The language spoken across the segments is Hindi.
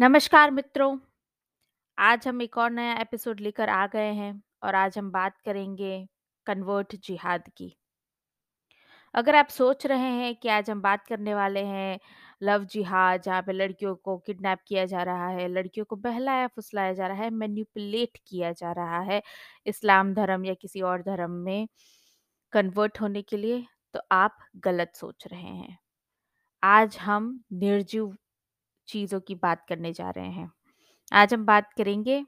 नमस्कार मित्रों, आज हम एक और नया एपिसोड लेकर आ गए हैं और आज हम बात करेंगे कन्वर्ट जिहाद की। अगर आप सोच रहे हैं कि आज हम बात करने वाले हैं लव जिहाद जहाँ पे लड़कियों को किडनैप किया जा रहा है, लड़कियों को बहलाया-फुसलाया जा रहा है, मैनिपुलेट किया जा रहा है इस्लाम धर्म या किसी और धर्म में कन्वर्ट होने के लिए, तो आप गलत सोच रहे हैं। आज हम निर्जीव चीज़ों की बात करने जा रहे हैं। आज हम बात करेंगे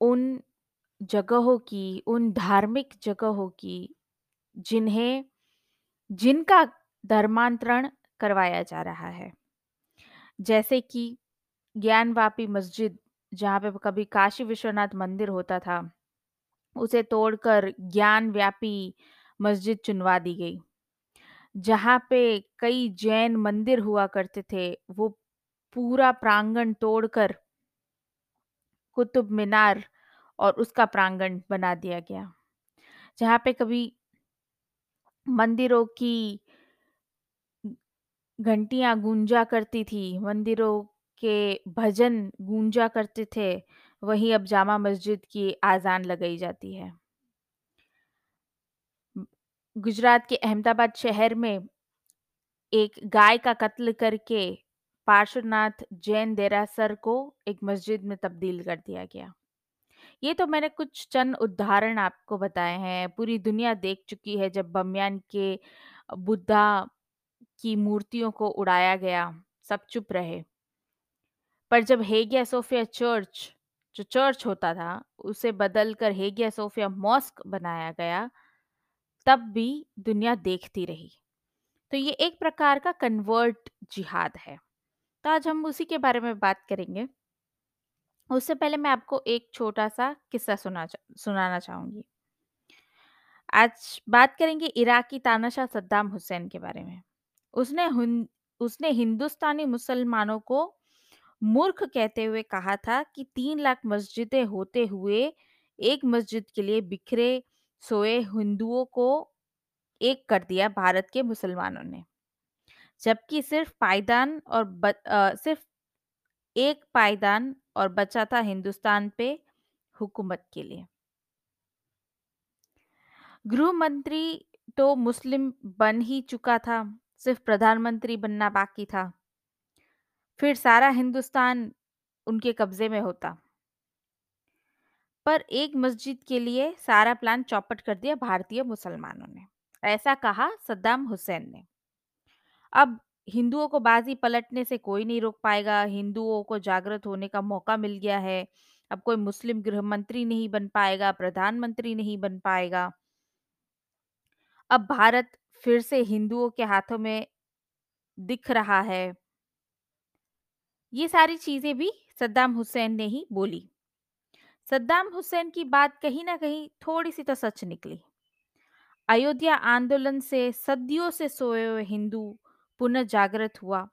उन जगहों की, उन धार्मिक जगहों की, जिन्हें जिनका धर्मांतरण करवाया जा रहा है। जैसे कि ज्ञानवापी मस्जिद, जहाँ पे कभी काशी विश्वनाथ मंदिर होता था, उसे तोड़कर ज्ञानव्यापी मस्जिद चुनवा दी गई। जहाँ पे कई जैन मंदिर हुआ करते थे, वो पूरा प्रांगण तोड़कर कुतुब मीनार और उसका प्रांगण बना दिया गया। जहाँ पे कभी मंदिरों की घंटियाँ गूंजा करती थी, मंदिरों के भजन गूंजा करते थे, वहीं अब जामा मस्जिद की आज़ान लगाई जाती है। गुजरात के अहमदाबाद शहर में एक गाय का कत्ल करके पार्श्वनाथ जैन देरासर को एक मस्जिद में तब्दील कर दिया गया। ये तो मैंने कुछ चंद उदाहरण आपको बताए हैं। पूरी दुनिया देख चुकी है जब बमियान के बुद्धा की मूर्तियों को उड़ाया गया, सब चुप रहे। पर जब हेगिया सोफिया चर्च, जो चर्च होता था, उसे बदलकर हेगिया सोफिया मॉस्क बनाया गया, तब भी दुनिया देखती रही। तो ये एक प्रकार का कन्वर्ट जिहाद है। तो आज हम उसी के बारे में बात करेंगे। उससे पहले मैं आपको एक छोटा-सा किस्सा सुना सुनाना चाहूँगी आज बात करेंगे इराकी तानाशाह सद्दाम हुसैन के बारे में। उसने उसने हिंदुस्तानी मुसलमानों को मूर्ख कहते हुए कहा था कि तीन लाख मस्जिदें होते हुए एक मस्जिद के लिए बिखरे सोए हिंदुओं को एक कर दिया भारत के मुसलमानों ने। जबकि सिर्फ़ पायदान और ब अ, सिर्फ़ एक पायदान और बचा था हिंदुस्तान पे हुकूमत के लिए। गृह मंत्री तो मुस्लिम बन ही चुका था, सिर्फ़ प्रधानमंत्री बनना बाकी था। फिर सारा हिंदुस्तान उनके कब्जे में होता। पर एक मस्जिद के लिए सारा प्लान चौपट कर दिया भारतीय मुसलमानों ने। ऐसा कहा सद्दाम हुसैन ने। अब हिंदुओं को बाजी पलटने से कोई नहीं रोक पाएगा, हिंदुओं को जागृत होने का मौका मिल गया है। अब कोई मुस्लिम गृह मंत्री नहीं बन पाएगा, प्रधानमंत्री नहीं बन पाएगा। अब भारत फिर से हिंदुओं के हाथों में दिख रहा है। ये सारी चीज़ें भी सद्दाम हुसैन ने ही बोली। सद्दाम हुसैन की बात कहीं ना कहीं थोड़ी-सी तो सच निकली। अयोध्या आंदोलन से सदियों से सोए हुए हिंदू पुनः जागृत हुआ।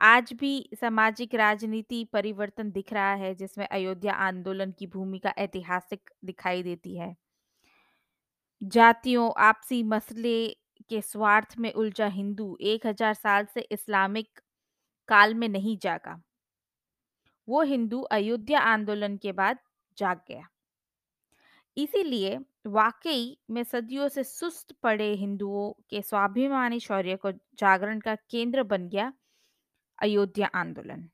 आज भी सामाजिक राजनीति परिवर्तन दिख रहा है जिसमें अयोध्या आंदोलन की भूमिका ऐतिहासिक दिखाई देती है। जातियों, आपसी मसले के स्वार्थ में उलझा हिंदू 1000 साल से इस्लामिक काल में नहीं जागा। वो हिंदू अयोध्या आंदोलन के बाद जाग गया। इसीलिए वाक़ई में सदियों से सुस्त पड़े हिंदुओं के स्वाभिमानी शौर्य को जागरण का केंद्र बन गया अयोध्या आंदोलन।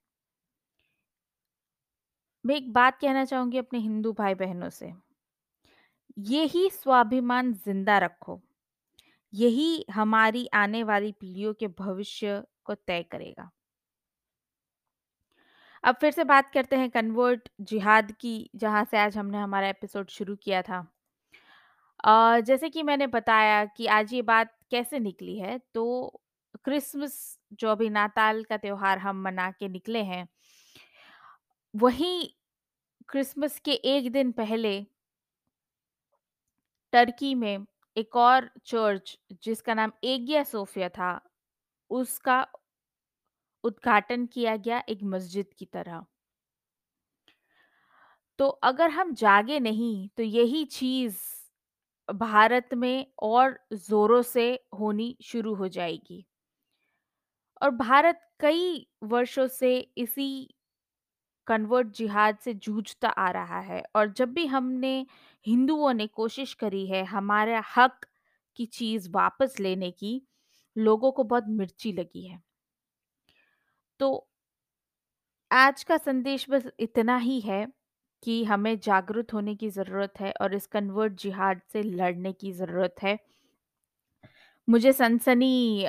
मैं एक बात कहना चाहूँगी अपने हिंदू भाई-बहनों से। यही स्वाभिमान ज़िंदा रखो। यही हमारी आने वाली पीढ़ियों के भविष्य को तय करेगा। अब फिर से बात करते हैं कन्वर्ट जिहाद की, जहाँ से आज हमने हमारा एपिसोड शुरू किया था। अ, जैसे कि मैंने बताया कि आज ये बात कैसे निकली है, तो क्रिसमस जो अभी नाताल का त्योहार हम मना के निकले हैं, वहीं क्रिसमस के एक दिन पहले टर्की में एक और चर्च जिसका नाम एगिया सोफिया था, उसका उद्घाटन किया गया एक मस्जिद की तरह। तो अगर हम जागे नहीं, तो यही चीज़ भारत में और ज़ोरों से होनी शुरू हो जाएगी। और भारत कई वर्षों से इसी कन्वर्ट जिहाद से जूझता आ रहा है और जब भी हमने हिंदुओं ने कोशिश करी है हमारे हक की चीज़ वापस लेने की लोगों को बहुत मिर्ची लगी है तो आज का संदेश बस इतना ही है कि हमें जागरूक होने की ज़रूरत है और इस कन्वर्ट जिहाद से लड़ने की ज़रूरत है। मुझे सनसनी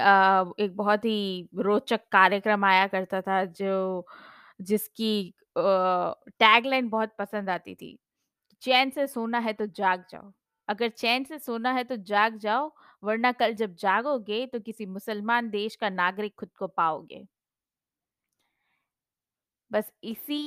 एक बहुत ही रोचक कार्यक्रम आया करता था जो जिसकी टैगलाइन बहुत पसंद आती थी। चैन से सोना है तो जाग जाओ। अगर चैन से सोना है तो जाग जाओ, वरना कल जब जागोगे तो किसी मुसलमान देश का नागरिक खुद को पाओगे। बस इसी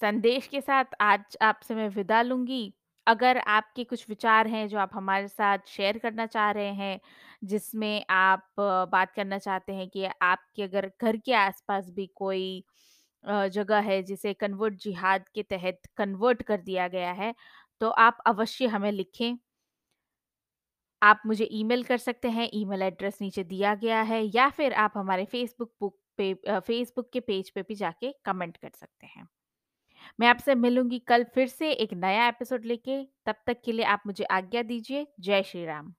संदेश के साथ आज आपसे मैं विदा लूँगी। अगर आपके कुछ विचार हैं जो आप हमारे साथ शेयर करना चाह रहे हैं, जिसमें आप बात करना चाहते हैं कि आपके अगर घर के आस-पास भी कोई जगह है जिसे कन्वर्ट जिहाद के तहत कन्वर्ट कर दिया गया है, तो आप अवश्य हमें लिखें। आप मुझे ईमेल कर सकते हैं, ईमेल एड्रेस नीचे दिया गया है या फिर आप हमारे फ़ेसबुक बुक फ़ेसबुक के पेज पे भी जाके कमेंट कर सकते हैं। मैं आपसे मिलूँगी कल फिर से एक नया एपिसोड लेके, तब तक के लिए आप मुझे आज्ञा दीजिए। जय श्री राम।